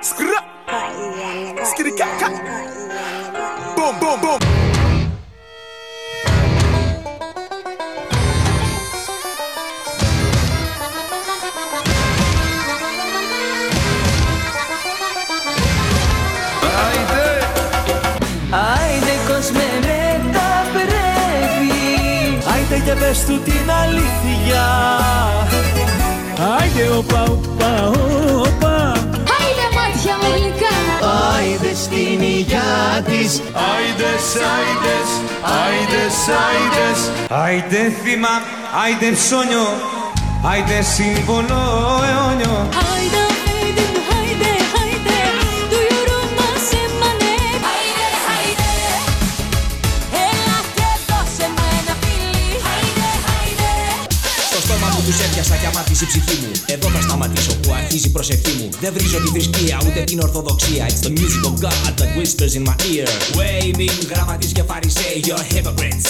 Skra! Skrikaka! Boom, boom, boom! Άιντε κόσμε με τα πρέπει Άιντε και πες του την αλήθεια Άιντε οπα οπα οπα Άιντε μάτια μου γλυκά Άιντε στην υγειά της. Άιντες, άιντες, άιντες, άιντες Άιντε θύμα, άιντε ψώνιο. Άιντε σύμβολο αιώνιο. Άιντε έπιασα κι αμάτισε η ψυχή μου. Εδώ θα σταματήσω που αρχίζει η προσευχή μου. Δεν βρίζω τη θρησκεία ούτε την ορθοδοξία. It's the music of God that whispers in my ear. Waving γραμματείς και φαρισαίοι You're hypocrites.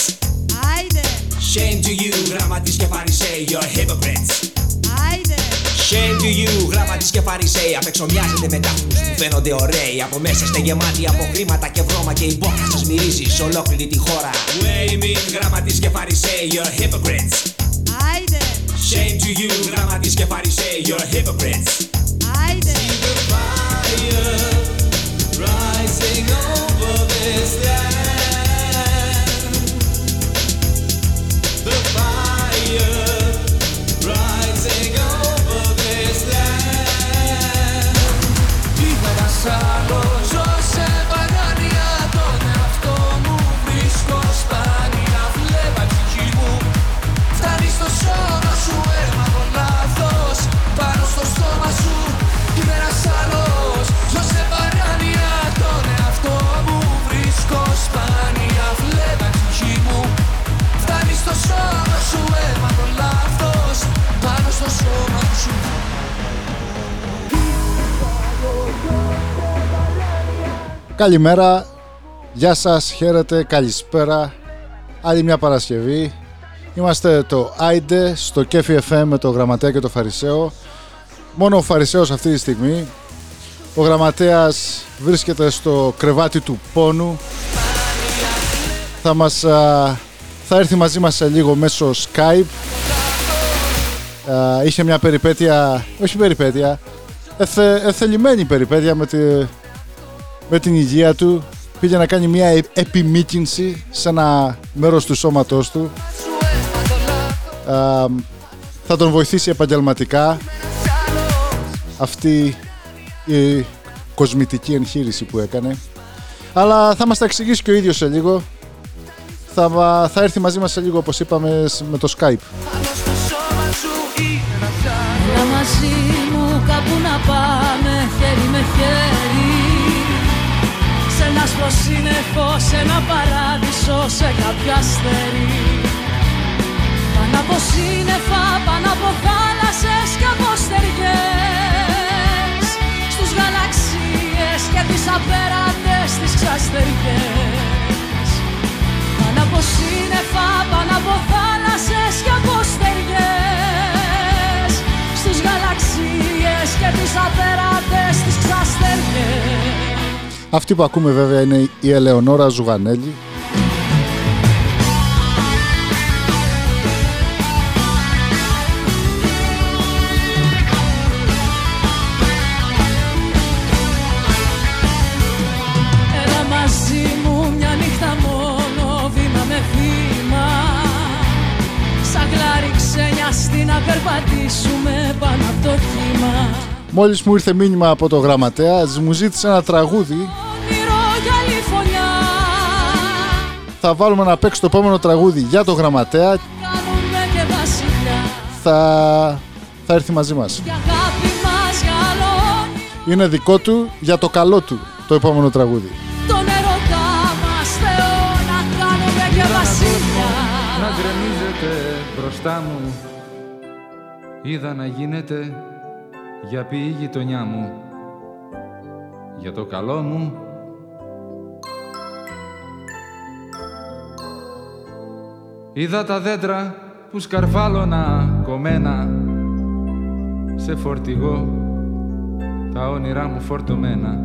Άιντε. Shame to you γραμματείς και φαρισαίοι You're hypocrites. Άιντε. Shame to you γραμματείς και φαρισαίοι. Απ' έξω μοιάζετε με τάφους που φαίνονται ωραίοι. Από μέσα είστε γεμάτοι από χρήματα και βρώμα Και η μπόχα σας μυρίζει σε ολόκληρη τη χώρα. Waving γραμματείς και φαρισαίοι You're hypocrites. Άιντε Shame to you γραμματείς και φαρισαίοι You're hypocrites Άιντε rising over this land. Καλημέρα, γεια σας, χαίρετε, καλησπέρα. Άλλη μια Παρασκευή. Είμαστε το Άιντε στο Κέφι FM με το Γραμματέα και το Φαρισαίο. Μόνο ο Φαρισαίος αυτή τη στιγμή. Ο Γραμματέας βρίσκεται στο κρεβάτι του πόνου. Θα μας α, θα έρθει μαζί μας σε λίγο μέσω Skype. Α, είχε μια περιπέτεια, όχι περιπέτεια, εθε, εθελημένη περιπέτεια με, τη, με την υγεία του. Πήγε να κάνει μια ε- επιμήκυνση σε ένα μέρος του σώματός του. Α, θα τον βοηθήσει επαγγελματικά αυτή η κοσμητική εγχείρηση που έκανε. Αλλά θα μας τα εξηγήσει και ο ίδιος σε λίγο. Θα, μα- θα έρθει μαζί μας σε λίγο, όπως είπαμε, σ- με το Skype. Έλα μαζί μου κάπου να πάμε χέρι με χέρι Σε ένα σπροσύννεφο, σε ένα παράδεισο, σε κάποια αστέρι Πάνω από σύννεφα, πάνω από θάλασσες και από στεριές. Στους γαλαξίες και τις απέραντες τις ξαστεριές. Πάνω από σύννεφα, πάνω από θάλασσες και από στεριές. Στους γαλαξίες και τις απέραντες τις ξαστεριές Αυτή που ακούμε βέβαια είναι η Ελεονόρα Ζουγανέλη. Έλα μαζί μου μια νύχτα μόνο βήμα με βήμα Σαν γλάρι ξένιαστη να περπατήσουμε πάνω από το κύμα Μόλις μου ήρθε μήνυμα από το γραμματέα, μου ζήτησε ένα τραγούδι. Όνειρο για άλλη φωνιά Θα βάλουμε να παίξει το επόμενο τραγούδι για το γραμματέα. Κάνουμε και βασιλιά Θα, θα έρθει μαζί μας. Η αγάπη μας για άλλο Είναι δικό του για το καλό του το επόμενο τραγούδι. Τον ερωτά μας Θεό να κάνουμε και βασιλιά να γκρεμίζετε μπροστά μου Είδα να γίνεται για ποιη η γειτονιά μου. Για το καλό μου. Είδα τα δέντρα που σκαρφάλωνα κομμένα. Σε φορτηγό τα όνειρά μου φορτωμένα.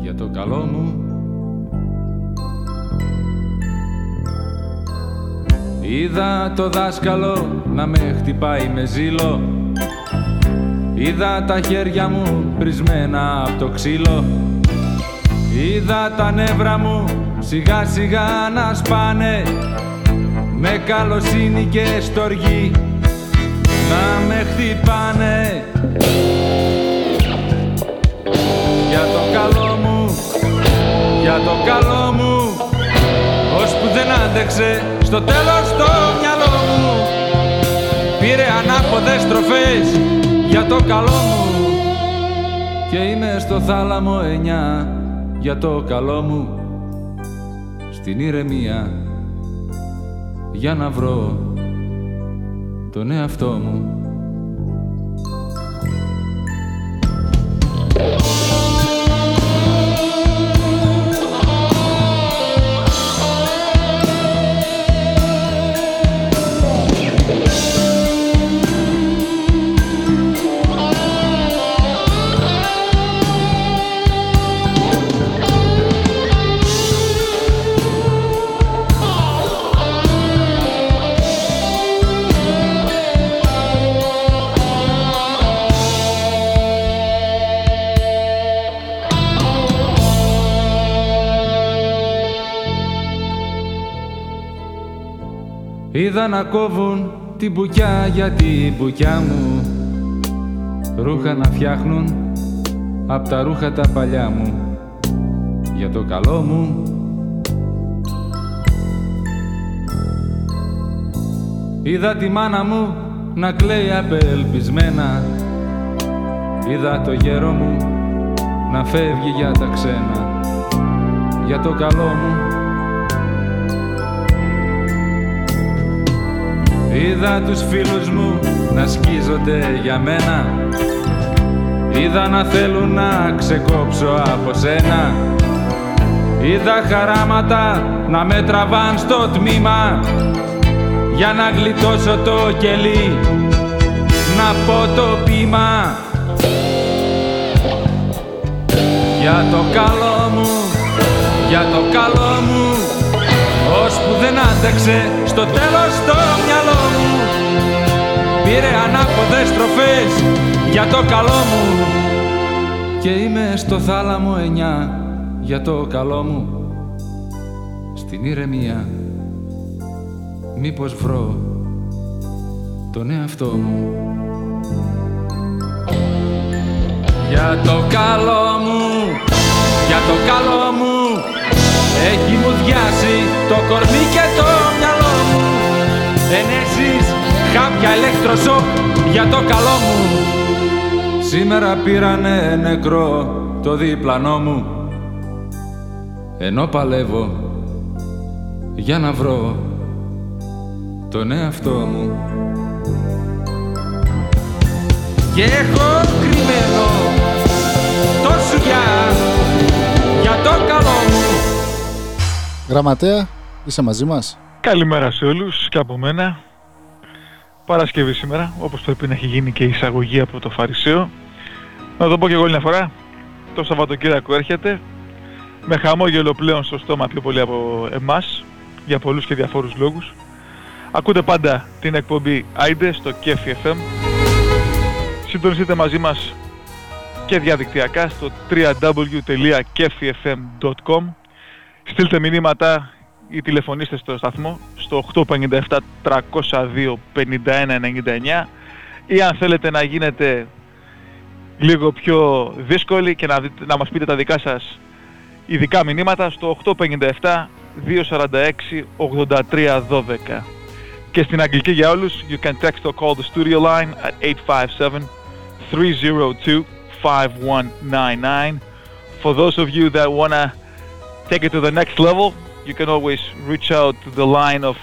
Για το καλό μου. Είδα το δάσκαλο να με χτυπάει με ζήλο Είδα τα χέρια μου πρισμένα από το ξύλο. Είδα τα νεύρα μου σιγά σιγά να σπάνε. Με καλοσύνη και στοργή να με χτυπάνε. Για το καλό μου, για το καλό μου Ώσπου δεν άντεξε στο τέλος το μυαλό μου. Πήρε ανάποδες στροφές για το καλό μου Και είμαι στο θάλαμο εννιά. Για το καλό μου Στην ηρεμία. Για να βρω τον εαυτό μου Είδα να κόβουν την μπουκιά για την μπουκιά μου. Ρούχα να φτιάχνουν απ' τα ρούχα τα παλιά μου. Για το καλό μου. Είδα τη μάνα μου να κλαίει απελπισμένα. Είδα το γέρο μου να φεύγει για τα ξένα. Για το καλό μου Είδα τους φίλους μου να σκίζονται για μένα. Είδα να θέλουν να ξεκόψω από σένα. Είδα χαράματα να με τραβάν στο τμήμα. Για να γλιτώσω το κελί Να πω το πείμα. Για το καλό μου, για το καλό μου Ώσπου δεν άντεξε στο τέλος το μυαλό μου. Πήρε ανάποδες στροφές για το καλό μου. Και είμαι στο θάλαμο εννιά για το καλό μου. Στην ηρεμία μήπως βρω τον εαυτό μου. Για το καλό μου, για το καλό μου έχει μου διάσει το κορμί και το μυαλό μου. Ενέσεις χάπια ηλεκτροσόκ για το καλό μου. Σήμερα πήρανε νεκρό το διπλανό μου. Ενώ παλεύω για να βρω τον εαυτό μου. Και έχω κρυμμένο το σουγιά για το καλό μου Γραμματέα, είσαι μαζί μας; Καλημέρα σε όλους και από μένα. Παρασκευή σήμερα, όπως πρέπει να έχει γίνει και η εισαγωγή από το Φαρισαίο. Να το πω και εγώ μια φορά, το Σαββατοκύριακο έρχεται, με χαμόγελο πλέον στο στόμα πιο πολύ από εμάς, για πολλούς και διαφόρους λόγους. Ακούτε πάντα την εκπομπή AIDE στο KEFI FM. Συντονιστείτε μαζί μας και διαδικτυακά στο www.kefifm.com Στείλτε μηνύματα ή τηλεφωνήστε στο σταθμό στο 857 302 5199 ή αν θέλετε να γίνετε λίγο πιο δύσκολοι και να, δείτε, να μας πείτε τα δικά σας ειδικά μηνύματα στο 857 246 83 12 και στην αγγλική για όλους you can text or call the studio line at 857 302 5199 for those of you that wanna take it to the next level, you can always reach out to the line of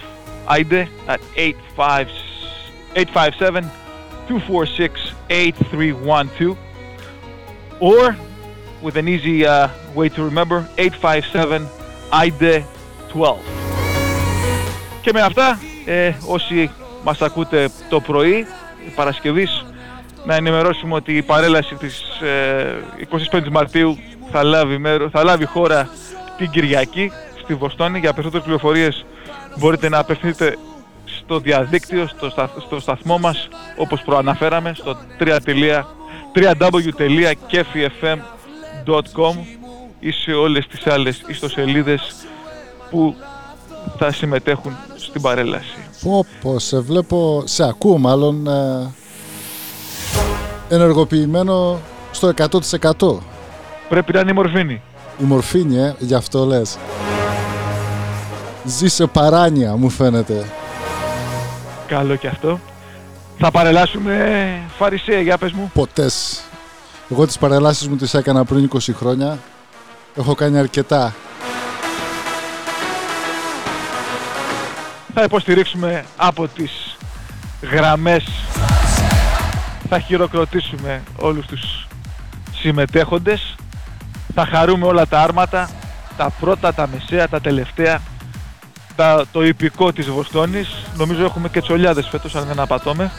AIDE at 857 246 8312 or with an easy uh, way to remember 857 AIDE 12. Και με αυτά, ε, όσοι μας ακούτε το πρωί, Παρασκευής, να ενημερώσουμε ότι η παρέλαση της ε, 25 Μαρτίου θα λάβει, μέρο, θα λάβει χώρα την Κυριακή στη Βοστόνη. Για περισσότερες πληροφορίες μπορείτε να απευθύνετε στο διαδίκτυο, στο, στα, στο σταθμό μας, όπως προαναφέραμε, στο www.kefifm.com ή σε όλες τις άλλες ιστοσελίδες που θα συμμετέχουν στην παρέλαση. Πω πω, σε βλέπω, σε ακούω μάλλον ε, ενεργοποιημένο στο 100%. Πρέπει να είναι η μορφήνη. Η μορφήνη, ε, γι' αυτό λες. Ζήσε παράνοια, μου φαίνεται. Καλό και αυτό. Θα παρελάσουμε Φαρισαία, για πες μου. Ποτέ. Εγώ τις παρελάσεις μου τις έκανα πριν 20 χρόνια. Έχω κάνει αρκετά. Θα υποστηρίξουμε από τις γραμμές. Θα χειροκροτήσουμε όλους τους συμμετέχοντες. Θα χαρούμε όλα τα άρματα. Τα πρώτα, τα μεσαία, τα τελευταία. Τα, το υπηκό της Βοστόνης. Νομίζω έχουμε και τσολιάδες φέτος, αν δεν απατώμε.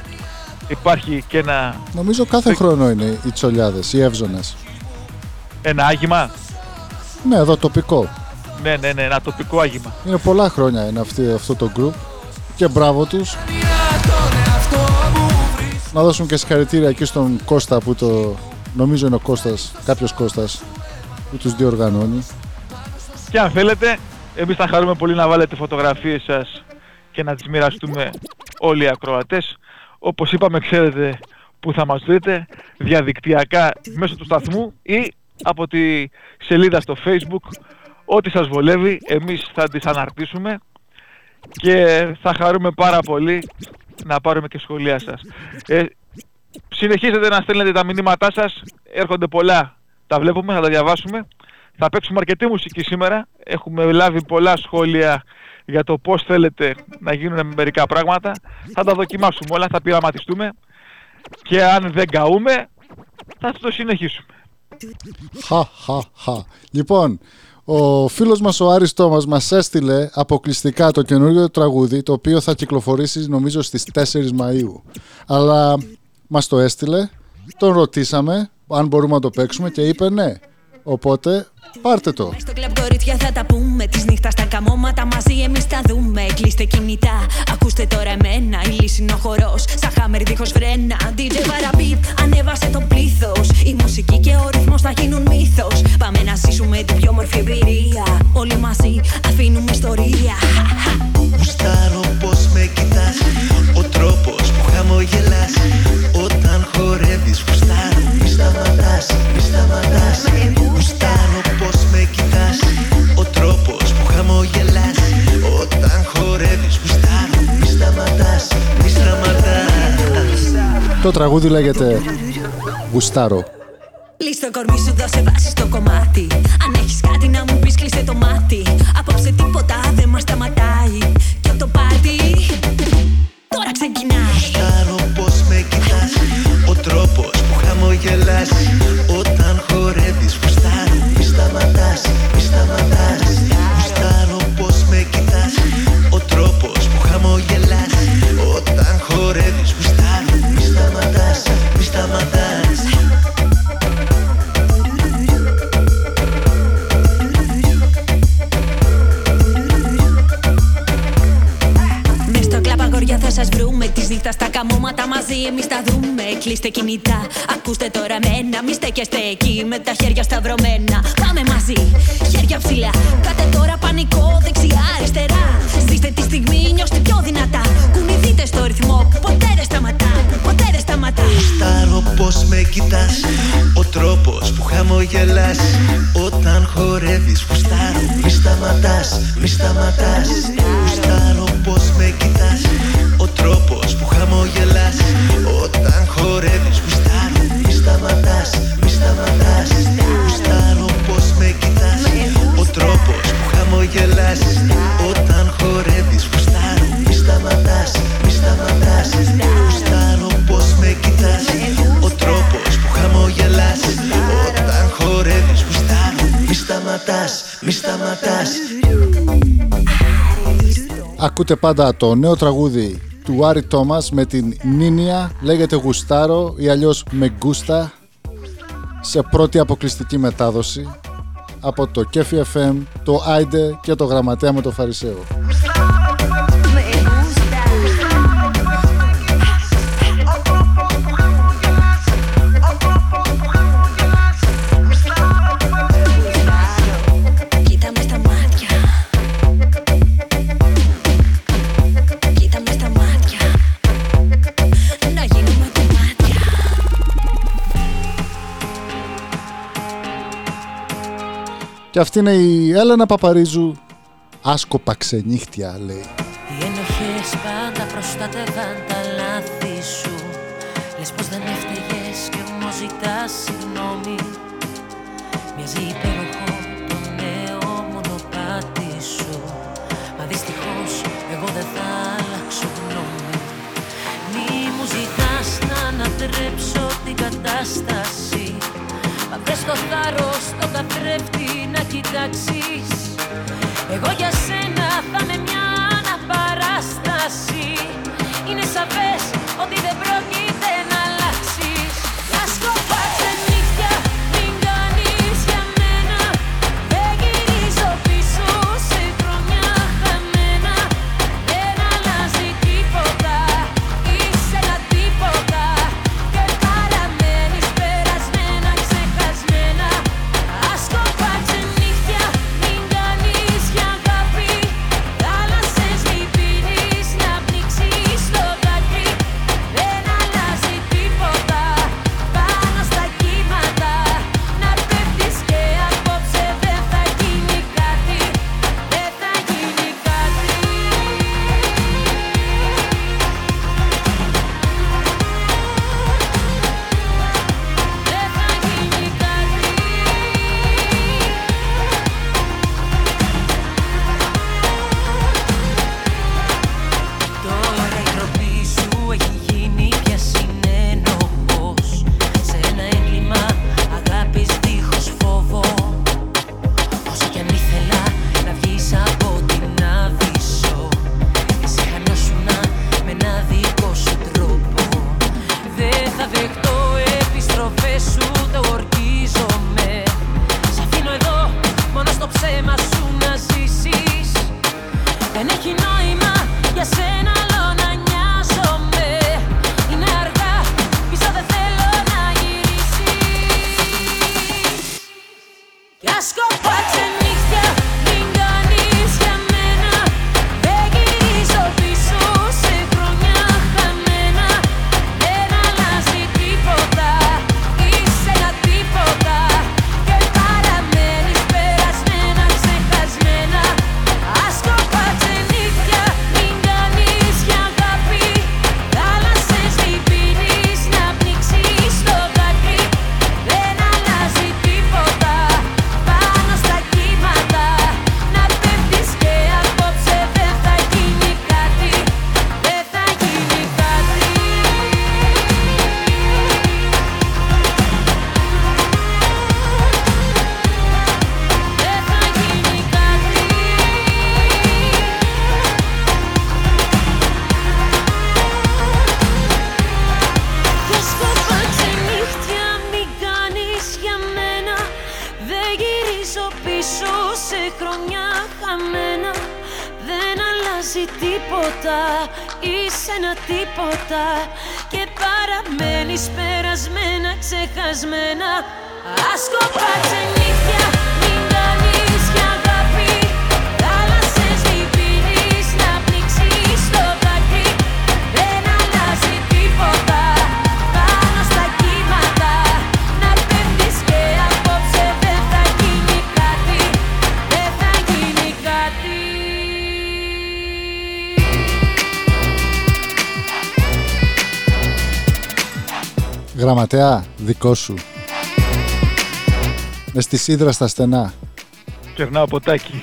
Υπάρχει και ένα, Νομίζω κάθε χρόνο είναι οι τσολιάδες, οι εύζωνες. ένα άγημα; Ναι, εδώ τοπικό. Ναι, ναι, ναι, ένα τοπικό άγημα. Είναι πολλά χρόνια είναι αυτή, αυτό το group και μπράβο τους. Να δώσουμε και συγχαρητήρια εκεί στον Κώστα που το νομίζω είναι ο Κώστας, κάποιος Κώστας που τους διοργανώνει. Και αν θέλετε, εμείς θα χαρούμε πολύ να βάλετε φωτογραφίες σας και να τις μοιραστούμε όλοι οι ακροατές. Όπως είπαμε, ξέρετε που θα μας βρείτε διαδικτυακά μέσω του σταθμού ή από τη σελίδα στο facebook. Ό,τι σας βολεύει, εμείς θα τις αναρτήσουμε και θα χαρούμε πάρα πολύ να πάρουμε και σχολεία σας. Ε, συνεχίζετε να στέλνετε τα μηνύματά σας, έρχονται πολλά, τα βλέπουμε, θα τα διαβάσουμε. Θα παίξουμε αρκετή μουσική σήμερα, έχουμε λάβει πολλά σχόλια για το πώς θέλετε να γίνουν μερικά πράγματα. Θα τα δοκιμάσουμε όλα, θα πειραματιστούμε και αν δεν καούμε θα το συνεχίσουμε. Χα, χα, χα. Λοιπόν, ο φίλος μας ο Άρης Τόμας μας έστειλε αποκλειστικά το καινούριο τραγούδι το οποίο θα κυκλοφορήσει νομίζω στις 4 Μαΐου. Αλλά μας το έστειλε, τον ρωτήσαμε αν μπορούμε να το παίξουμε και είπε ναι. Οπότε πάρτε το. Στο κλαμπ κορίτσια θα τα πούμε. Τη νύχτα στα καμώματα μαζί εμείς τα δούμε. Κλείστε κινητά, ακούστε τώρα εμένα. Η λύση είναι ο χορός. Σαν χάμερ δίχως φρένα. DJ Παραπίπ, ανέβασε το πλήθος. Η μουσική και ο ρυθμός θα γίνουν μύθος. Πάμε να ζήσουμε την πιο όμορφη εμπειρία. Όλοι μαζί αφήνουμε ιστορία. Γουστάρω πως με κοιτάς Ο τρόπος που χαμογελάς Όταν χορεύεις Γουστάρω μη σταματάς, μη σταματάς Γουστάρω πως με κοιτάς Ο τρόπος που χαμογελάς Όταν χορεύεις Γουστάρω μη σταματάς, μη σταματάς Το τραγούδι λέγεται Γουστάρο. Λύсь το κορμί σου, δώσε βάση στο κομμάτι. Αν έχεις κάτι να μου πεις, κλείσε το μάτι. Απόψε τίποτα δεν μας σταματάει. Και το πάρτι τώρα ξεκινάει. Γουστάρω πως με κοιτάς Ο τρόπος που χαμογελάς. Όταν χορεύεις Γουστάρω μη σταματάς, μη σταματάς. Γουστάρω πως με κοιτάς Ο τρόπος που χαμογελάς. Όταν χορεύεις εμείς τα δούμε Κλείστε κινητά, ακούστε τώρα μένα Μη στέκεστε εκεί με τα χέρια σταυρωμένα. Πάμε μαζί, χέρια ψηλά. Κάτε τώρα πανικό δεξιά αριστερά. Ζήστε τη στιγμή, νιώστε πιο δυνατά. Κουνηθείτε στο ρυθμό που ποτέ δεν σταματά Ποτέ δεν σταματά. Γουστάρω πως με κοιτάς Ο τρόπος που χαμογελάς. Όταν χορεύεις Γουστάρω μη σταματάς, μη σταματάς. Γουστάρω πως με κοιτάς Ο τρόπος που χαμογελάς Όταν χορεύεις Γουστάρω μη σταματάς, μη σταματάς. Γουστάρω πως με κοιτάς Ο τρόπος που χαμογελάς. Όταν χορεύεις Γουστάρω μη σταματάς, μη σταματάς. Γουστάρω πως με κοιτάς Ο τρόπος που χαμογελάς. Όταν χορεύεις Γουστάρω μη σταματάς, μη σταματάς. Ακούτε πάντα το νέο τραγούδι του Άρη Τόμας με την Νίνια, λέγεται Γουστάρο ή αλλιώς Μεγκούστα σε πρώτη αποκλειστική μετάδοση από το Κέφι FM, το Άιντε και το Γραμματέα με το Φαρισαίο. Και αυτή είναι η Έλενα Παπαρίζου «Άσκοπα ξενύχτια» λέει. Οι ενοχές πάντα προστατεύαν τα λάθη σου. Λες πως δεν έφταιγες και μου ζητάς συγγνώμη. Μοιάζει υπέροχο το νέο μονοπάτι σου. Μα δυστυχώς εγώ δεν θα αλλάξω γνώμη. Μη μου ζητάς να ανατρέψω την κατάσταση. Μα βρες το θάρρος στον καθρέφτη να κοιτάξεις Εγώ για σένα θα με μια αναπαράσταση. Είναι σαφές τίποτα Είσαι ένα τίποτα Και παραμένεις περασμένα, ξεχασμένα. Άσκοπα ξενύχια γραμματέα, δικό σου. Με στη σίδρα στα στενά. Κερνάω ποτάκι.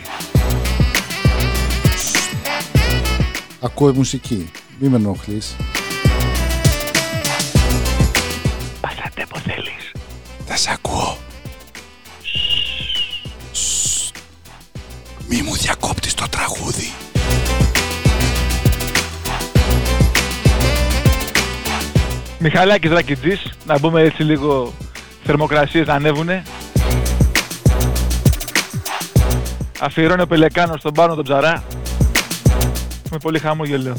Ακούω μουσική. Μη με ενοχλείς. Μιχαλάκης Ρακιτζής, να μπούμε έτσι λίγο θερμοκρασίες να ανέβουνε. Αφιερώνει ο Πελεκάνος στον πάνω τον ψαρά. Με πολύ χαμόγελο.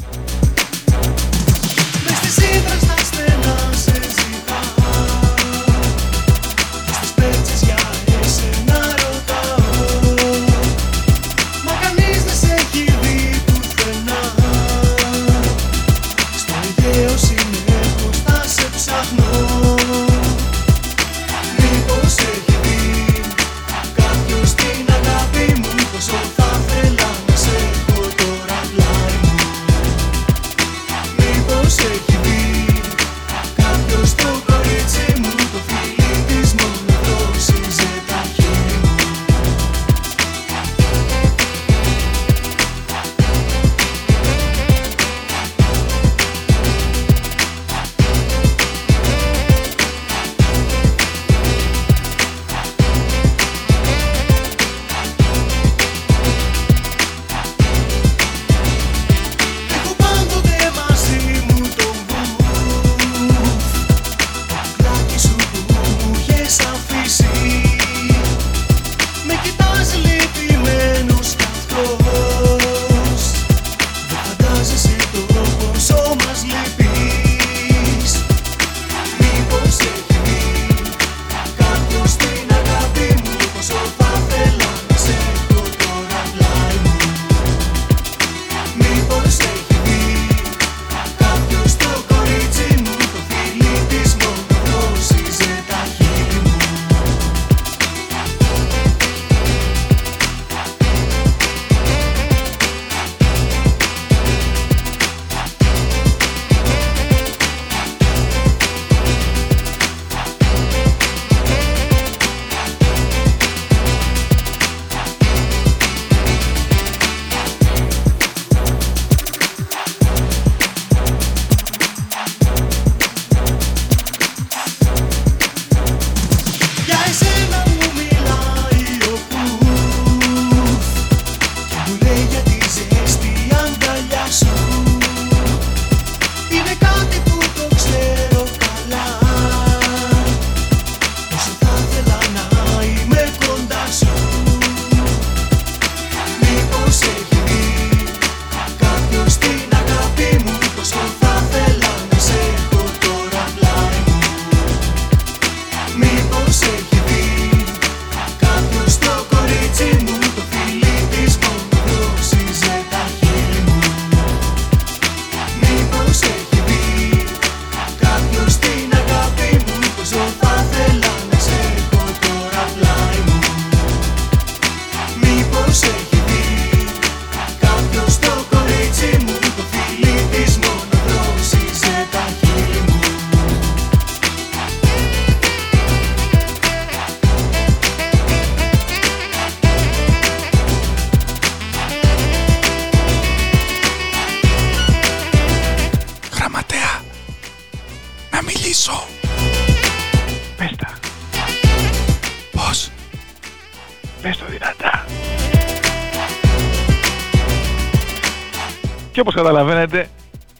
Όπως καταλαβαίνετε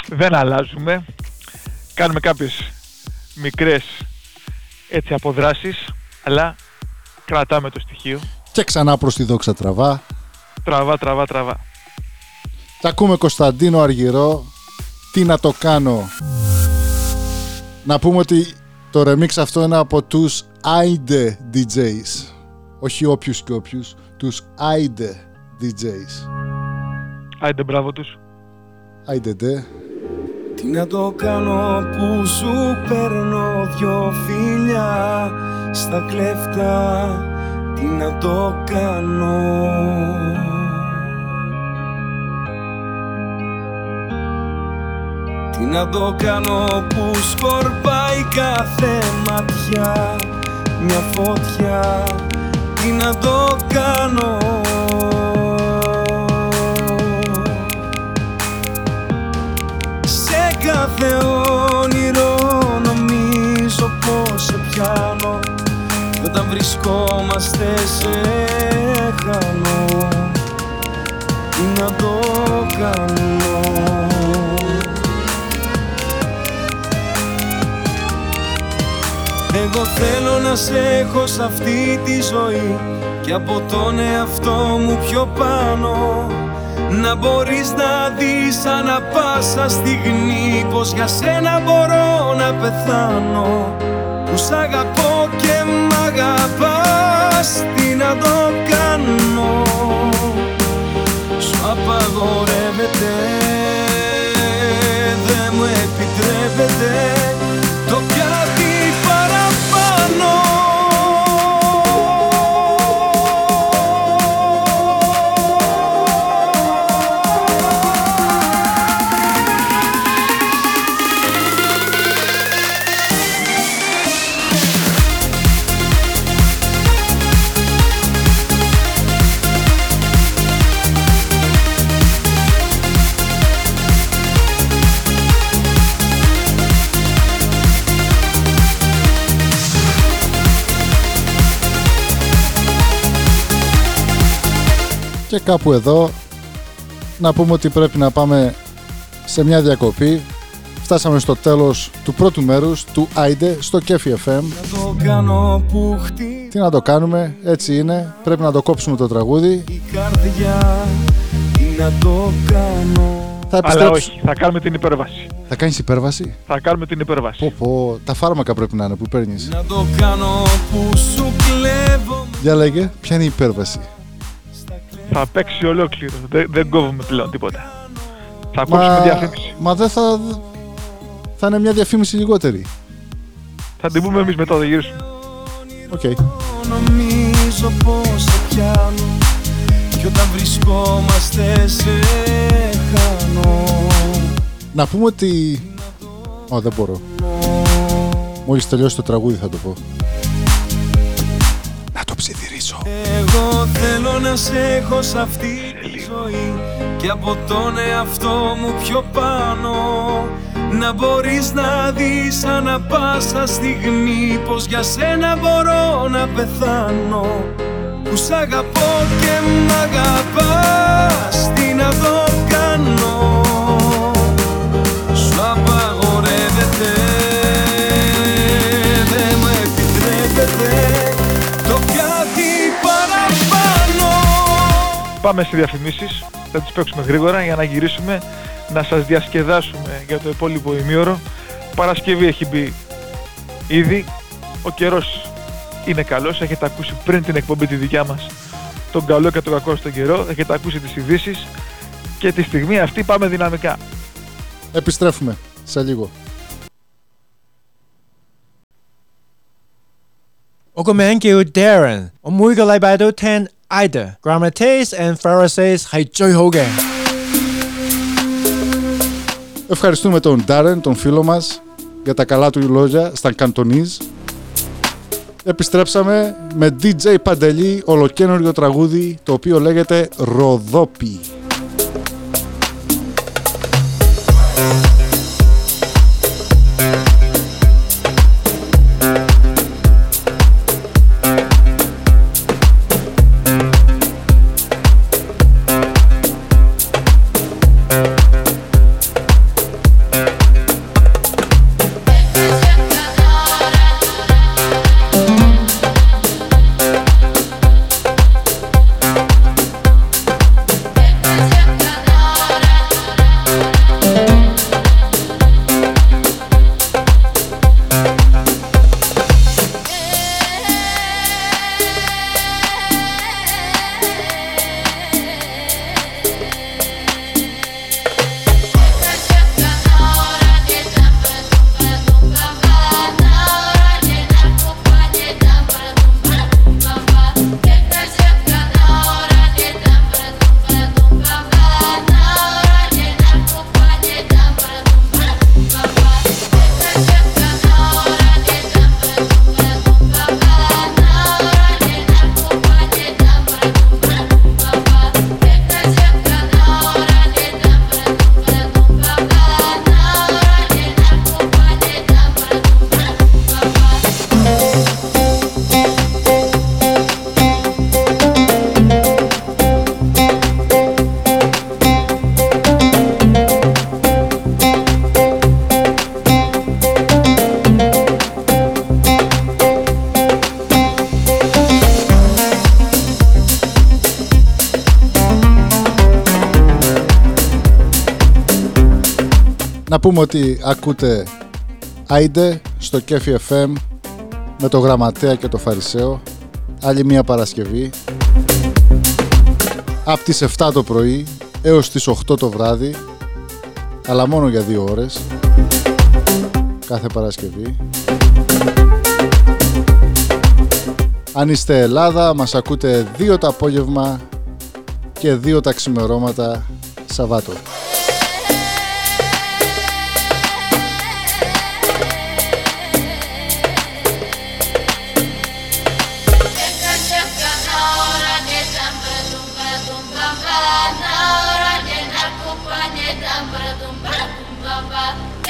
δεν αλλάζουμε. Κάνουμε κάποιες μικρές έτσι αποδράσεις αλλά κρατάμε το στοιχείο. Και ξανά προς τη δόξα τραβά. Τραβά, τραβά, τραβά. Τα ακούμε Κωνσταντίνο Αργυρό. Τι να το κάνω. Να πούμε ότι το remix αυτό είναι από τους Aide DJs. Όχι όποιους και όποιους. Τους Aide DJs. Άιντε μπράβο τους. Aide de. Τι να το κάνω που σου παίρνω δυο φιλιά στα κλέφτα Τι να το κάνω Τι να το κάνω που σκορπάει κάθε ματιά Μια φωτιά Τι να το κάνω κάθε όνειρο νομίζω πως σε πιάνω. Κι όταν βρισκόμαστε σε χάνω Τι να το κάνω. Εγώ θέλω να σε έχω σε αυτή τη ζωή Και από τον εαυτό μου πιο πάνω Να μπορείς να δεις ανά πάσα στιγμή Πως για σένα μπορώ να πεθάνω. Που σ' αγαπώ και μ' αγαπάς Τι να το κάνω. Σου απαγορεύεται Δεν μου επιτρέπεται κάπου εδώ να πούμε ότι πρέπει να πάμε σε μια διακοπή. Φτάσαμε στο τέλος του πρώτου μέρους του Άιντε στο Κέφι FM. Το κάνω που χτυπάει Τι να το κάνουμε, έτσι είναι. Πρέπει να το κόψουμε το τραγούδι. η καρδιά Τι να το κάνω Θα Αλλά επιστρέψω. όχι, θα κάνουμε την υπέρβαση. Θα κάνεις υπέρβαση; Θα κάνουμε την υπέρβαση. Πω πω, τα φάρμακα πρέπει να είναι που παίρνεις. Να το κάνω που σου κλέβω Για λέγε, ποια είναι η υπέρβαση; Θα παίξει ολόκληρο. Δεν, δεν κόβουμε πλέον τίποτα. Θα ακούσουμε διαφήμιση. μα δεν θα... Θα είναι μια διαφήμιση λιγότερη. Θα την πούμε εμείς μετά, θα γυρίσουμε. Οκ. Νομίζω πως σε πιάνω Κι όταν βρισκόμαστε σε χάνω Να πούμε ότι... Ω, δεν μπορώ. Μόλις τελειώσει το τραγούδι θα το πω. Να το ψιθυρίσω. Εγώ θέλω να σε έχω σε αυτή τη ζωή Και από τον εαυτό μου πιο πάνω. Να μπορείς να δεις ανά πάσα στιγμή Πως για σένα μπορώ να πεθάνω. Που σ' αγαπώ και μ' αγαπάς Τι να το κάνω πάμε σε διαφημίσεις, θα τις παίξουμε γρήγορα για να γυρίσουμε, να σας διασκεδάσουμε για το υπόλοιπο ημίωρο. Παρασκευή έχει μπει ήδη, ο καιρός είναι καλός, έχετε ακούσει πριν την εκπομπή τη δικιά μας τον καλό και τον κακό στον καιρό, έχετε ακούσει τις ειδήσει και τη στιγμή αυτή πάμε δυναμικά. Επιστρέφουμε σε λίγο. Ο kom ο Darren. ο morgen 10 Ida、Grammates and Pharisees 系最好嘅。 Ευχαριστούμε τον Ντάρεν, τον φίλο μας, για τα καλά του λόγια στα Καντονίζ. Επιστρέψαμε με DJ Παντελή, ολοκένουργιο τραγούδι, το οποίο λέγεται Ροδόπι. Πούμε ότι ακούτε Άιντε στο Κέφι FM με το Γραμματέα και το Φαρισαίο. Άλλη μια Παρασκευή. Από τις 7 το πρωί έως τις 8 το βράδυ αλλά μόνο για δύο ώρες κάθε Παρασκευή. Αν είστε Ελλάδα μας ακούτε δύο το απόγευμα και δύο τα ξημερώματα Σαββάτο.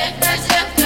President, President.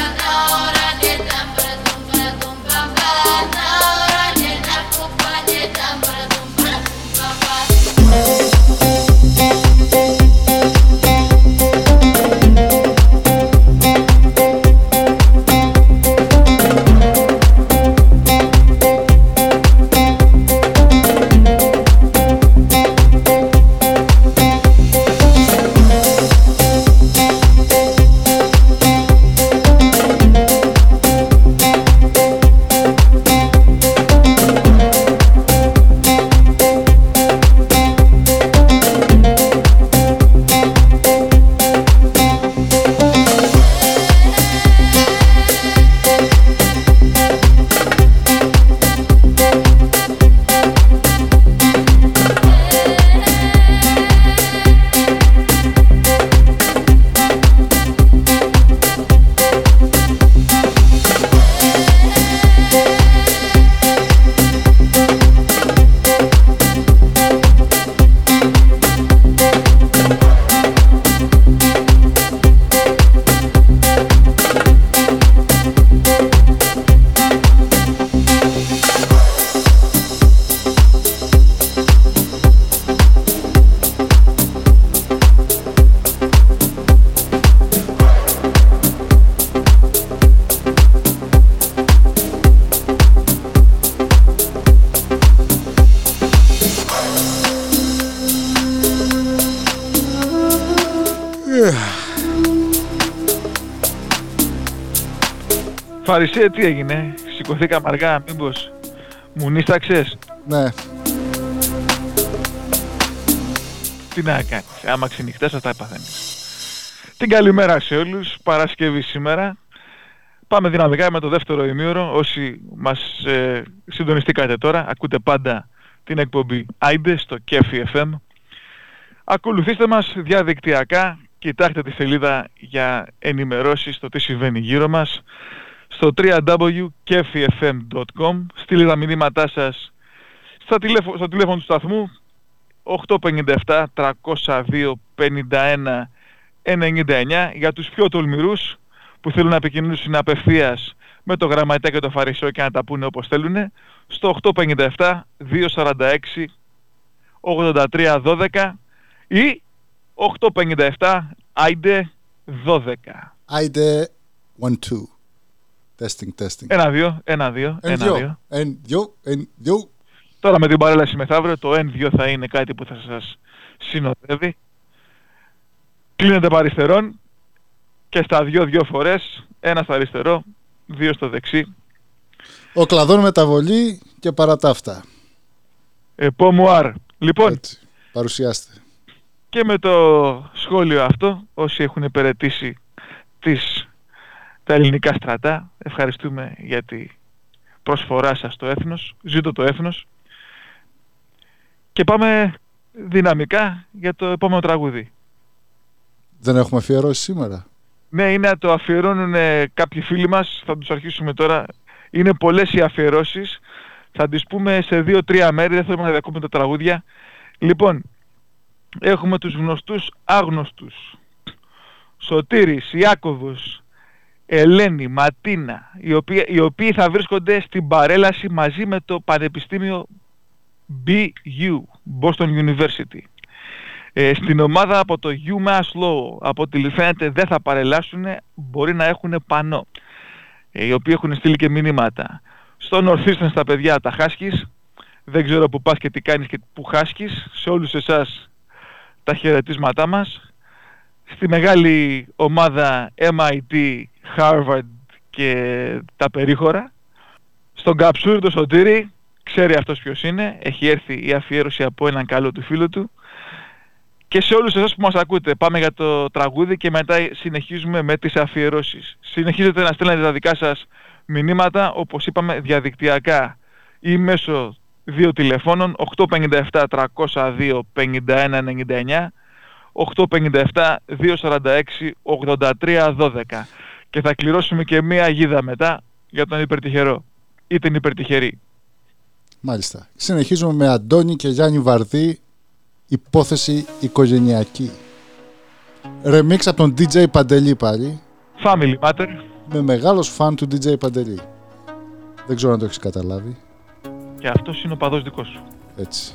Φαρισέ, τι έγινε, σηκωθήκαμε αργά, μήπως μου νίσταξες. Ναι. Τι να κάνεις, άμα ξενυχτάς αυτά παθαίνεις. Την καλημέρα σε όλους, Παρασκευή σήμερα. Πάμε δυναμικά με το δεύτερο ημίωρο. Όσοι μας ε, συντονιστήκατε τώρα, ακούτε πάντα την εκπομπή AIDE στο Kefi FM. Ακολουθήστε μας διαδικτυακά, κοιτάξτε τη σελίδα για ενημερώσεις στο τι συμβαίνει γύρω μας. Στο www.kefifm.com στείλτε τα μηνύματά σας στο τηλέφωνο, στο τηλέφωνο του σταθμού 857 302 51 99 για τους πιο τολμηρούς που θέλουν να επικοινωνήσουν απευθείας με το γραμματέα και το φαρισαίο και να τα πούνε όπως θέλουν. Στο 857 246 83 12 ή 857 άιντε 12 Άιντε 1-2 Testing, testing. Ένα-δύο, ένα-δύο, ένα-δύο. Εν-δυο, εν-δυο. Τώρα με την παρέλαση μεθαύριο το N2 θα είναι κάτι που θα σας συνοδεύει. Κλείνεται παριστερών και στα δυο δυο φορές, ένα στο αριστερό, δύο στο δεξί. Ο κλαδόν μεταβολή και παρά τα αυτά. Επόμουαρ. Λοιπόν, Έτσι, παρουσιάστε. Και με το σχόλιο αυτό, όσοι έχουν υπηρετήσει τις, τα ελληνικά στρατά, ευχαριστούμε για τη προσφορά σας στο έθνος, ζήτω το έθνος και πάμε δυναμικά για το επόμενο τραγούδι. Δεν έχουμε αφιερώσει σήμερα. Ναι, είναι να το αφιερώνουν ε, κάποιοι φίλοι μας, θα τους αρχίσουμε τώρα. Είναι πολλές οι αφιερώσεις, θα τις πούμε σε δύο-τρία μέρη, δεν θέλουμε να διακόπουμε τα τραγούδια. Λοιπόν, έχουμε τους γνωστούς άγνωστους. Σωτήρης, Ιάκωβος, Ελένη, Ματίνα, οι οποίοι, οι οποίοι θα βρίσκονται στην παρέλαση μαζί με το Πανεπιστήμιο BU, Boston University. Ε, στην ομάδα από το UMass Law, από ό,τι φαίνεται δεν θα παρελάσουν, μπορεί να έχουν πανό, ε, οι οποίοι έχουν στείλει και μηνύματα. Στο Northeastern στα παιδιά τα χάσκεις, δεν ξέρω που πας και τι κάνεις και που χάσκεις, σε όλους εσάς τα χαιρετίσματά μας. στη μεγάλη ομάδα MIT, Harvard και τα περίχωρα. Στον Καψούρη το Σωτήρη, ξέρει αυτός ποιος είναι, έχει έρθει η αφιέρωση από έναν καλό του φίλου του. Και σε όλους εσάς που μας ακούτε, πάμε για το τραγούδι και μετά συνεχίζουμε με τις αφιερώσεις. Συνεχίζετε να στέλνετε τα δικά σας μηνύματα, όπως είπαμε, διαδικτυακά ή μέσω δύο τηλεφώνων 857 302 5199 857 246 83 12 και θα κληρώσουμε και μία αγίδα μετά για τον υπερτυχερό ή την υπερτυχερή. Μάλιστα. Συνεχίζουμε με Αντώνη και Γιάννη Βαρδί, υπόθεση οικογενειακή. Remix από τον DJ Παντελή πάλι. Family Matter. Με μεγάλος φαν του DJ Παντελή. Δεν ξέρω αν το έχεις καταλάβει. Και αυτός είναι ο παδός δικός σου. Έτσι.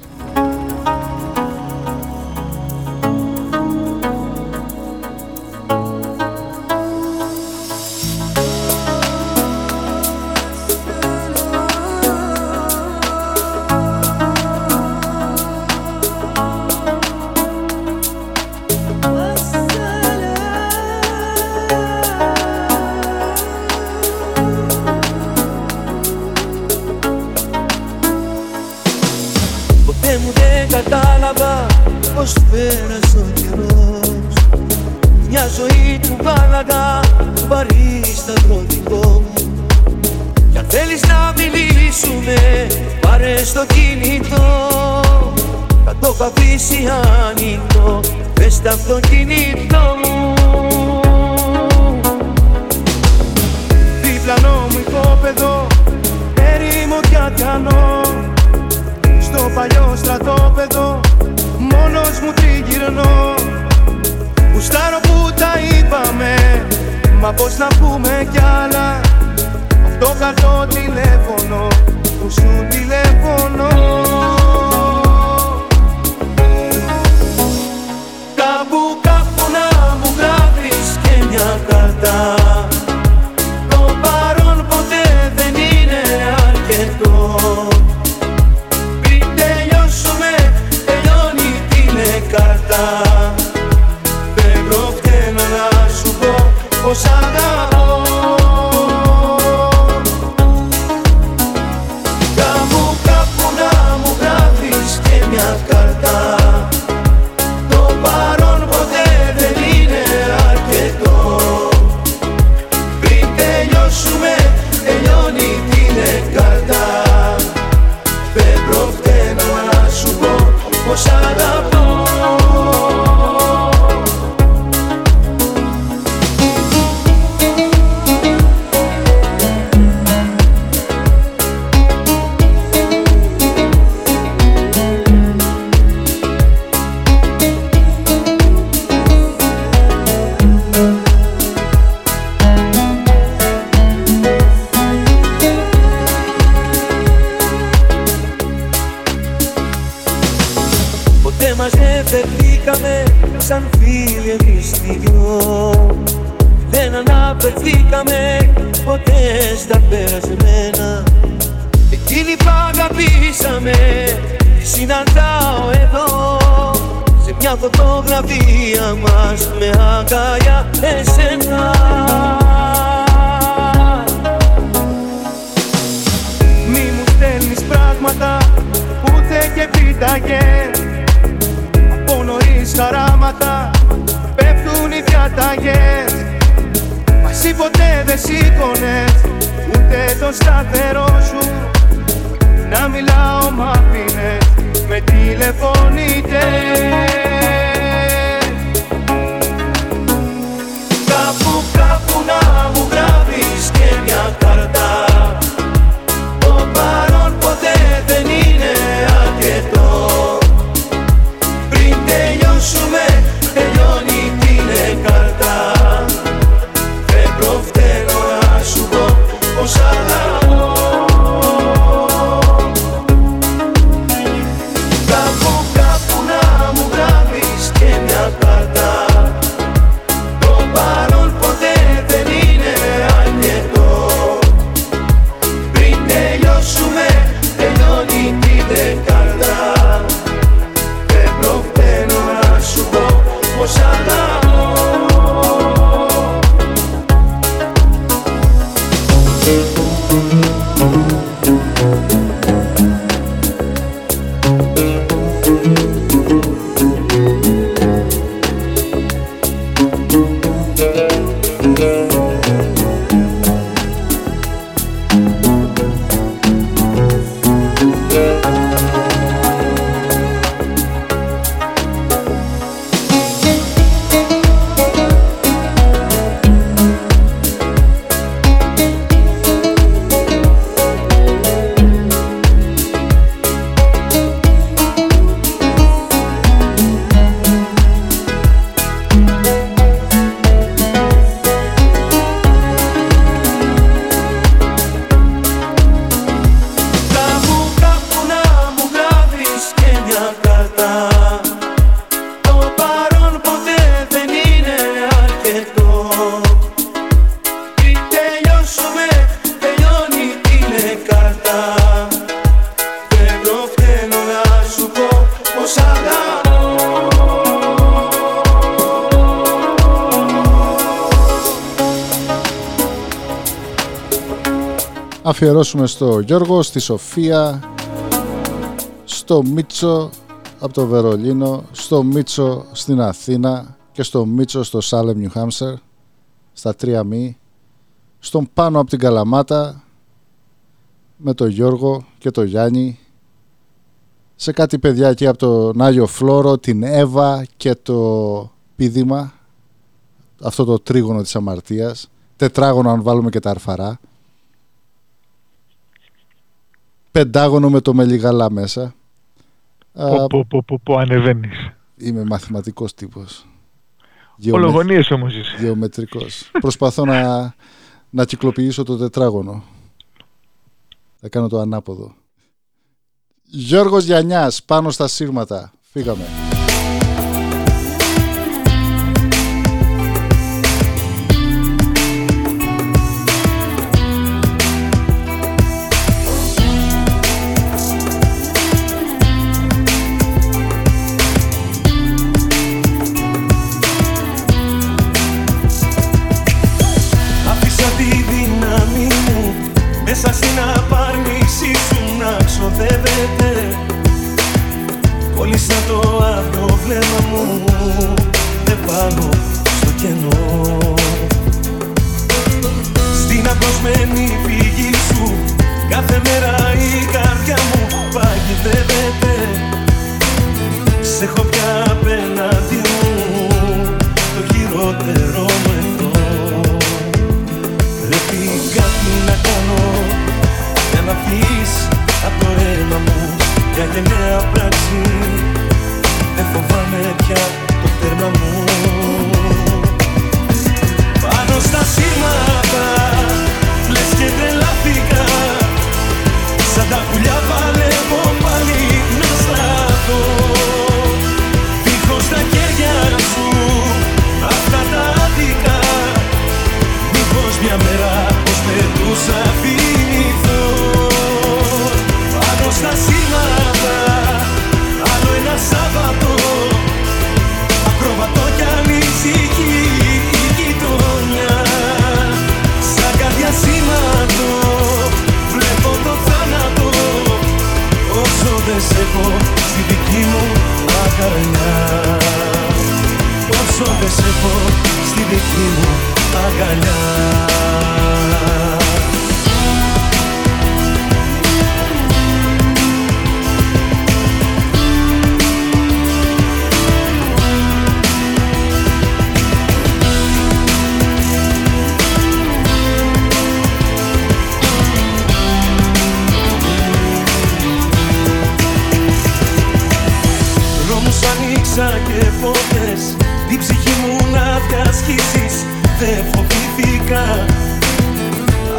Αφιερώσουμε στο Γιώργο, στη Σοφία, στο Μίτσο από το Βερολίνο, στο Μίτσο στην Αθήνα και στο Μίτσο στο Σάλεμ Νιου Χάμσερ, στα τρία μη, στον πάνω από την Καλαμάτα με τον Γιώργο και τον Γιάννη σε κάτι παιδιά εκεί από τον Άγιο Φλόρο, την Εύα και το πίδημα αυτό το τρίγωνο της αμαρτίας τετράγωνο αν βάλουμε και τα αρφαρά πεντάγωνο με το μελιγαλά μέσα. Πω, πω, πω, πω, πω ανεβαίνεις. Είμαι μαθηματικός τύπος. Ολογονίες όμως είσαι. Γεωμετρικός. Προσπαθώ να, να κυκλοποιήσω το τετράγωνο. Θα κάνω το ανάποδο. Γιώργος Γιαννιάς πάνω στα σύρματα. Φύγαμε Στην αποσμένη φυγή σου. Κάθε μέρα η καρδιά μου παγιδεύεται. Σε έχω πια απέναντι μου. Το χειρότερο μου εδώ. Πρέπει κάτι να κάνω για να βγεις από το αίμα μου. Για γενναία πράξη. Δεν φοβάμαι πια το τέρμα μου Πάνω στα σήματα. Λες και τρελάθηκα σαν τα πουλιά έχω στη δική μου αγκαλιά διασχίσεις Δεν φοβήθηκα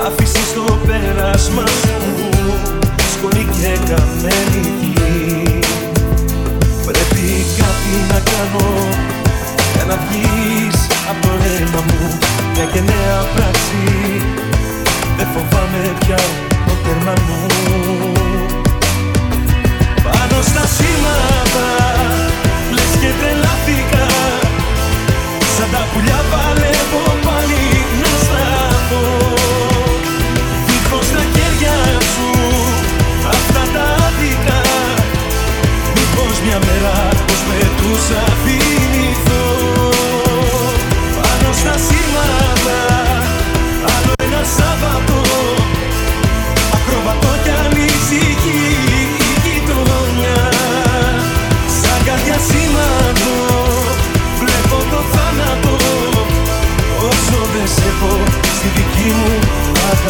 Άφησες το πέρασμα σου. Σκολή και καμένη γη. Πρέπει κάτι να κάνω. Για να βγεις από το αίμα μου. Μια γενναία πράξη. Δεν φοβάμαι πια το τέρμα μου. Πάνω στα σήματα Λες και τρελάθηκα Σαν τα πουλιά παλεύω πάλι να σταθώ. Δίχως τα χέρια σου Αυτά τα άδικα Μήπως μια μέρα πως πετούσα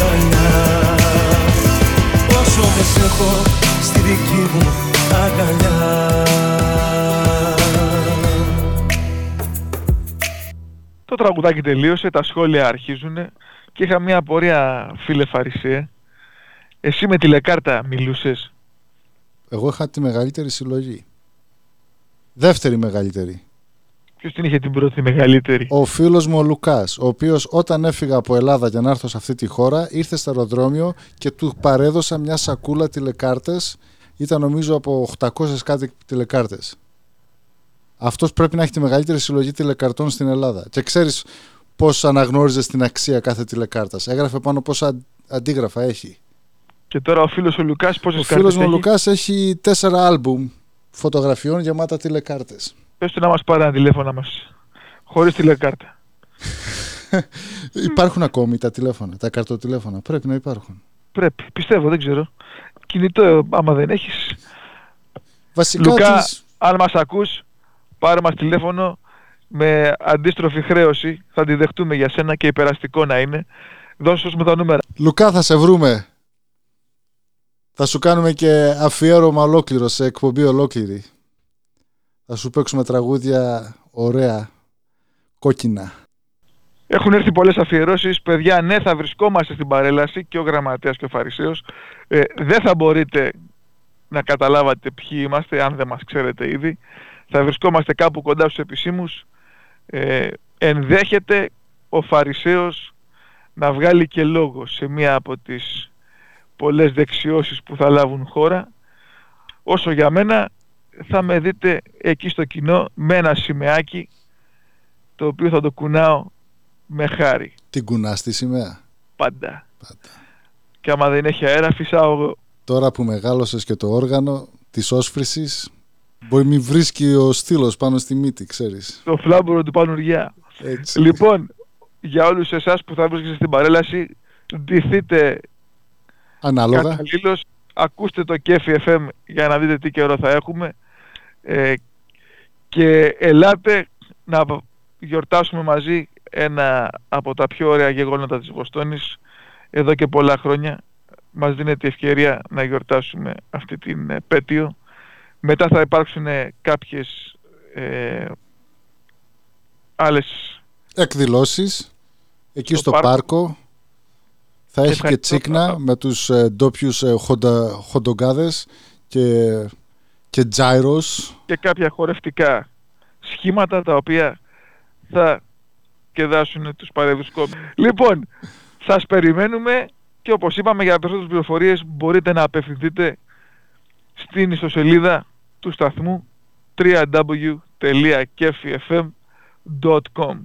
αγκαλιά Όσο δεν σε έχω στη δική μου αγκαλιά Το τραγουδάκι τελείωσε, τα σχόλια αρχίζουν και είχα μια απορία φίλε Φαρισέ. Εσύ με τη λεκάρτα μιλούσες; Εγώ είχα τη μεγαλύτερη συλλογή. Δεύτερη μεγαλύτερη. Ποιος την είχε την πρώτη μεγαλύτερη; Ο φίλος μου ο Λουκάς, ο οποίος όταν έφυγα από Ελλάδα για να έρθω σε αυτή τη χώρα, ήρθε στο αεροδρόμιο και του παρέδωσα μια σακούλα τηλεκάρτες. Ήταν νομίζω από 800 κάτι τηλεκάρτες. Αυτός πρέπει να έχει τη μεγαλύτερη συλλογή τηλεκαρτών στην Ελλάδα. Και ξέρεις πώς αναγνώριζες την αξία κάθε τηλεκάρτας. Έγραφε πάνω πόσα αντίγραφα έχει. Και τώρα ο φίλος ο Λουκάς πόσες Ο κάρτες φίλος μου ο έχει; Λουκάς έχει τέσσερα άλμπουμ φωτογραφιών γεμάτα τηλεκάρτες. Πες του να μας πάρει ένα τηλέφωνο μας. Χωρίς τηλεκάρτα. Υπάρχουν ακόμη τα τηλέφωνα, τα καρτοτηλέφωνα. Πρέπει να υπάρχουν. Πρέπει. Πιστεύω, δεν ξέρω. Κινητό ε, άμα δεν έχεις. Βασικά Λουκά, τις- αν μας ακούς, πάρε μας τηλέφωνο με αντίστροφη χρέωση. Θα τη δεχτούμε για σένα και υπεραστικό να είναι. Δώσε μας με τα νούμερα. Λουκά θα σε βρούμε. Θα σου κάνουμε και αφιέρωμα ολόκληρο σε εκπομπή ολόκληρη. Θα σου παίξουμε τραγούδια ωραία, κόκκινα. Έχουν έρθει πολλές αφιερώσεις. Παιδιά, ναι, θα βρισκόμαστε στην παρέλαση και ο γραμματέας και ο Φαρισαίος. Ε, δεν θα μπορείτε να καταλάβατε ποιοι είμαστε, αν δεν μας ξέρετε ήδη. Θα βρισκόμαστε κάπου κοντά στους επισήμους. Ε, ενδέχεται ο Φαρισαίος να βγάλει και λόγο σε μία από τις πολλές δεξιώσεις που θα λάβουν χώρα. Όσο για μένα θα με δείτε εκεί στο κοινό με ένα σημαίακι το οποίο θα το κουνάω με χάρη Την κουνάς στη σημαία; πάντα. Και άμα δεν έχει αέρα φυσάω εγώ. Τώρα που μεγάλωσες και το όργανο της όσφρησης, μπορεί μη βρίσκει ο στήλος πάνω στη μύτη, ξέρεις. το φλάμπορο του Πανουργιά. Έτσι. Λοιπόν, για όλους εσάς που θα βρίσκεστε στην παρέλαση, ντυθείτε Ανάλογα. καταλήλως, ακούστε το Κέφι FM για να δείτε τι καιρό θα έχουμε ε, και ελάτε να γιορτάσουμε μαζί ένα από τα πιο ωραία γεγονότα της Βοστόνης εδώ και πολλά χρόνια. Μας δίνεται η ευκαιρία να γιορτάσουμε αυτή την ε, πέτειο. Μετά θα υπάρξουν ε, κάποιες ε, άλλες Εκδηλώσεις, εκεί στο, πάρκο. πάρκο. Θα έχει και ευχαριστώ. τσίκνα με τους ε, ντόπιους ε, χοντα, χοντογκάδες και, και τζάιρος. και κάποια χορευτικά σχήματα τα οποία θα κεδάσουν τους παρευρισκόμενους. Λοιπόν, σας περιμένουμε και όπως είπαμε για περισσότερες πληροφορίες μπορείτε να απευθυνθείτε στην ιστοσελίδα του σταθμού www.kefifm.com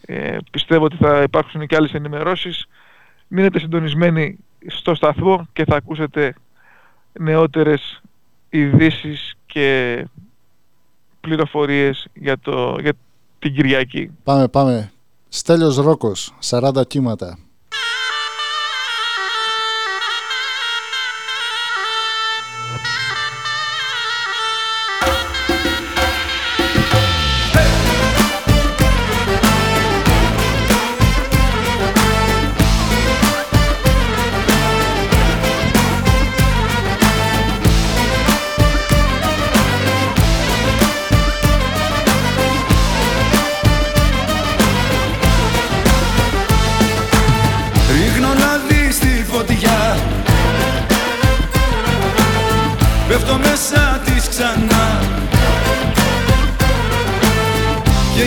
ε, Πιστεύω ότι θα υπάρξουν και άλλες ενημερώσεις. Μείνετε συντονισμένοι στο σταθμό και θα ακούσετε νεότερες ειδήσεις και πληροφορίες για, το, για την Κυριακή. Πάμε, πάμε. Στέλιος Ρόκος, 40 κύματα.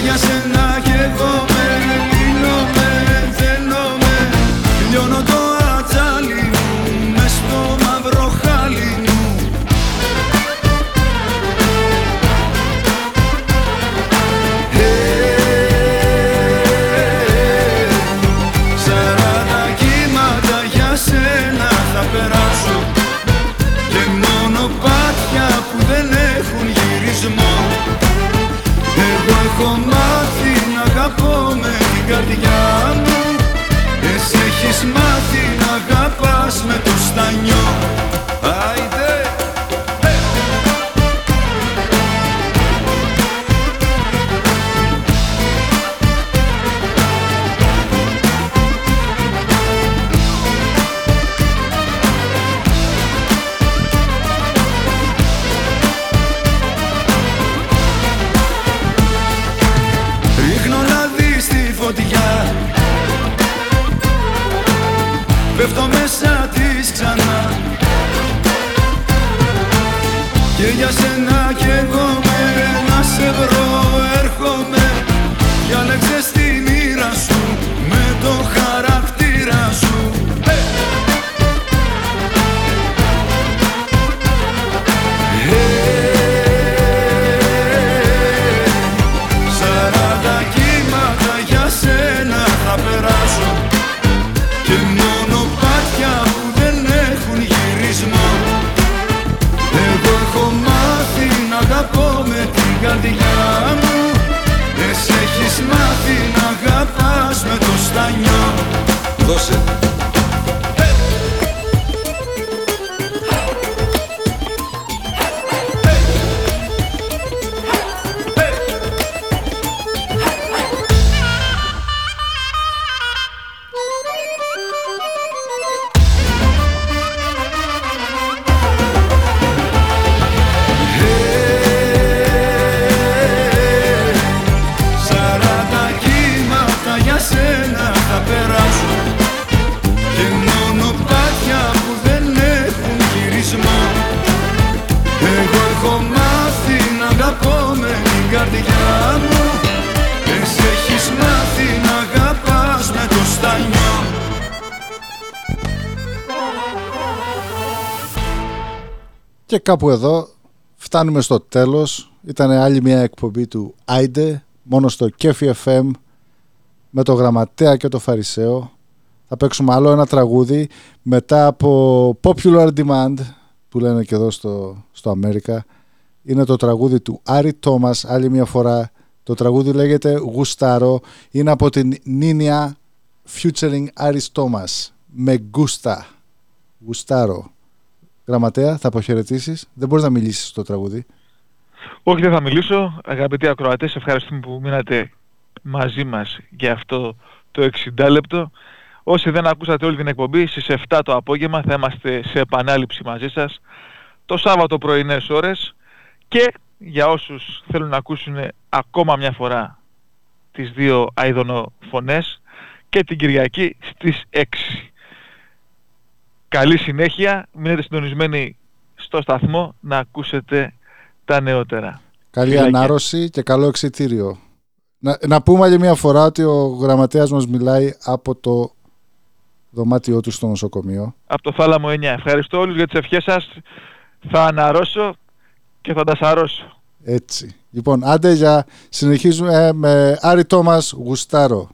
Και καρδιά μου. Εσύ έχεις μάθει να αγαπάς με το στανιό. Δώσε κάπου εδώ φτάνουμε στο τέλος. Ήταν άλλη μια εκπομπή του Άιντε, μόνο στο Κέφι FM, με το Γραμματέα και το Φαρισαίο. Θα παίξουμε άλλο ένα τραγούδι μετά από Popular Demand, που λένε και εδώ στο, στο Αμέρικα. Είναι το τραγούδι του Άρη Τόμας, άλλη μια φορά. Το τραγούδι λέγεται Γουστάρο. Είναι από την Νίνια featuring Άρης Τόμας. Με γκούστα. Γουστάρο. Γραμματέα, θα αποχαιρετήσεις. Δεν μπορείς να μιλήσεις στο τραγούδι. Όχι, δεν θα μιλήσω. Αγαπητοί ακροατές, ευχαριστούμε που μείνατε μαζί μας για αυτό το 60 λεπτό. Όσοι δεν ακούσατε όλη την εκπομπή, στις 7 το απόγευμα θα είμαστε σε επανάληψη μαζί σας το Σάββατο πρωινές ώρες και για όσους θέλουν να ακούσουν ακόμα μια φορά τις δύο αειδονοφωνές και την Κυριακή στις 6. Καλή συνέχεια, μείνετε συντονισμένοι στο σταθμό να ακούσετε τα νεότερα. Καλή Φιλάκια. ανάρρωση και καλό εξητήριο. Να, να πούμε άλλη μια φορά ότι ο γραμματέας μας μιλάει από το δωμάτιό του στο νοσοκομείο. Από το Θάλαμο 9. Ευχαριστώ όλους για τις ευχές σας. Θα αναρρώσω και θα τα σαρώσω. Έτσι. Λοιπόν, άντε για συνεχίζουμε με Άρη Τόμας Γουστάρο.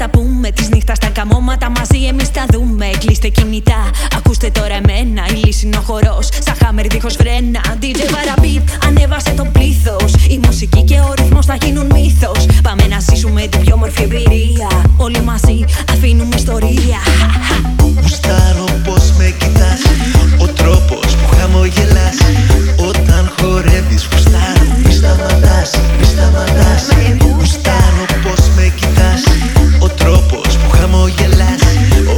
τα πούμε. τις νύχτα στα καμώματα μαζί εμείς τα δούμε. Κλείστε κινητά, ακούστε τώρα εμένα. Η λύση είναι ο χορός. Σαν χάμερ δίχως φρένα. DJ παραπίτ, ανέβασε το πλήθος. Η μουσική και ο ρυθμός θα γίνουν μύθος. Πάμε να ζήσουμε την πιο όμορφη εμπειρία. Όλοι μαζί αφήνουμε ιστορία. Γουστάρω πώ με κοιτάς. Ο τρόπος που χαμογελάς. Όταν χορεύεις, γουστάρω. Μη σταματάς, μη σταματάς. Γουστάρω πώ με κοιτάς. Ο τρόπος που χαμογελάς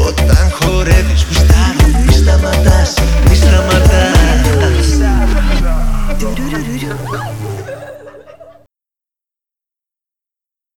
Όταν χορεύεις γουστάρω Μη σταματάς